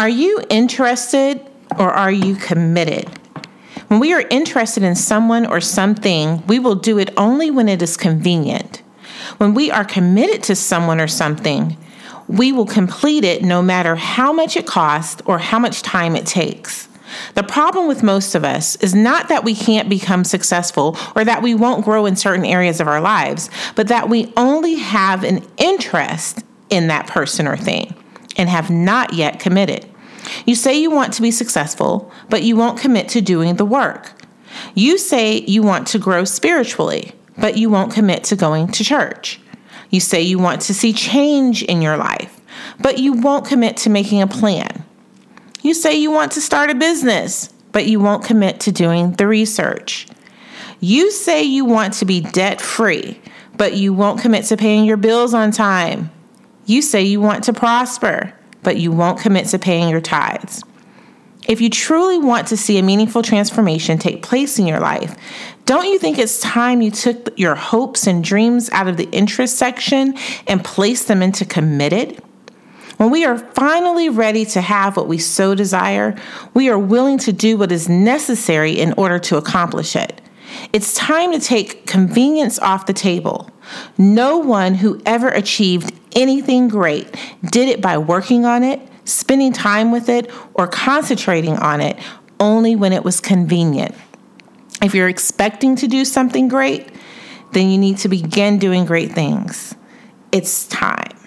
Are you interested or are you committed? When we are interested in someone or something, we will do it only when it is convenient. When we are committed to someone or something, we will complete it no matter how much it costs or how much time it takes. The problem with most of us is not that we can't become successful or that we won't grow in certain areas of our lives, but that we only have an interest in that person or thing and have not yet committed. You say you want to be successful, but you won't commit to doing the work. You say you want to grow spiritually, but you won't commit to going to church. You say you want to see change in your life, but you won't commit to making a plan. You say you want to start a business, but you won't commit to doing the research. You say you want to be debt free, but you won't commit to paying your bills on time. You say you want to prosper, but you won't commit to paying your tithes. If you truly want to see a meaningful transformation take place in your life, don't you think it's time you took your hopes and dreams out of the interest section and placed them into committed? When we are finally ready to have what we so desire, we are willing to do what is necessary in order to accomplish it. It's time to take convenience off the table. No one who ever achieved anything great did it by working on it, spending time with it, or concentrating on it only when it was convenient. If you're expecting to do something great, then you need to begin doing great things. It's time.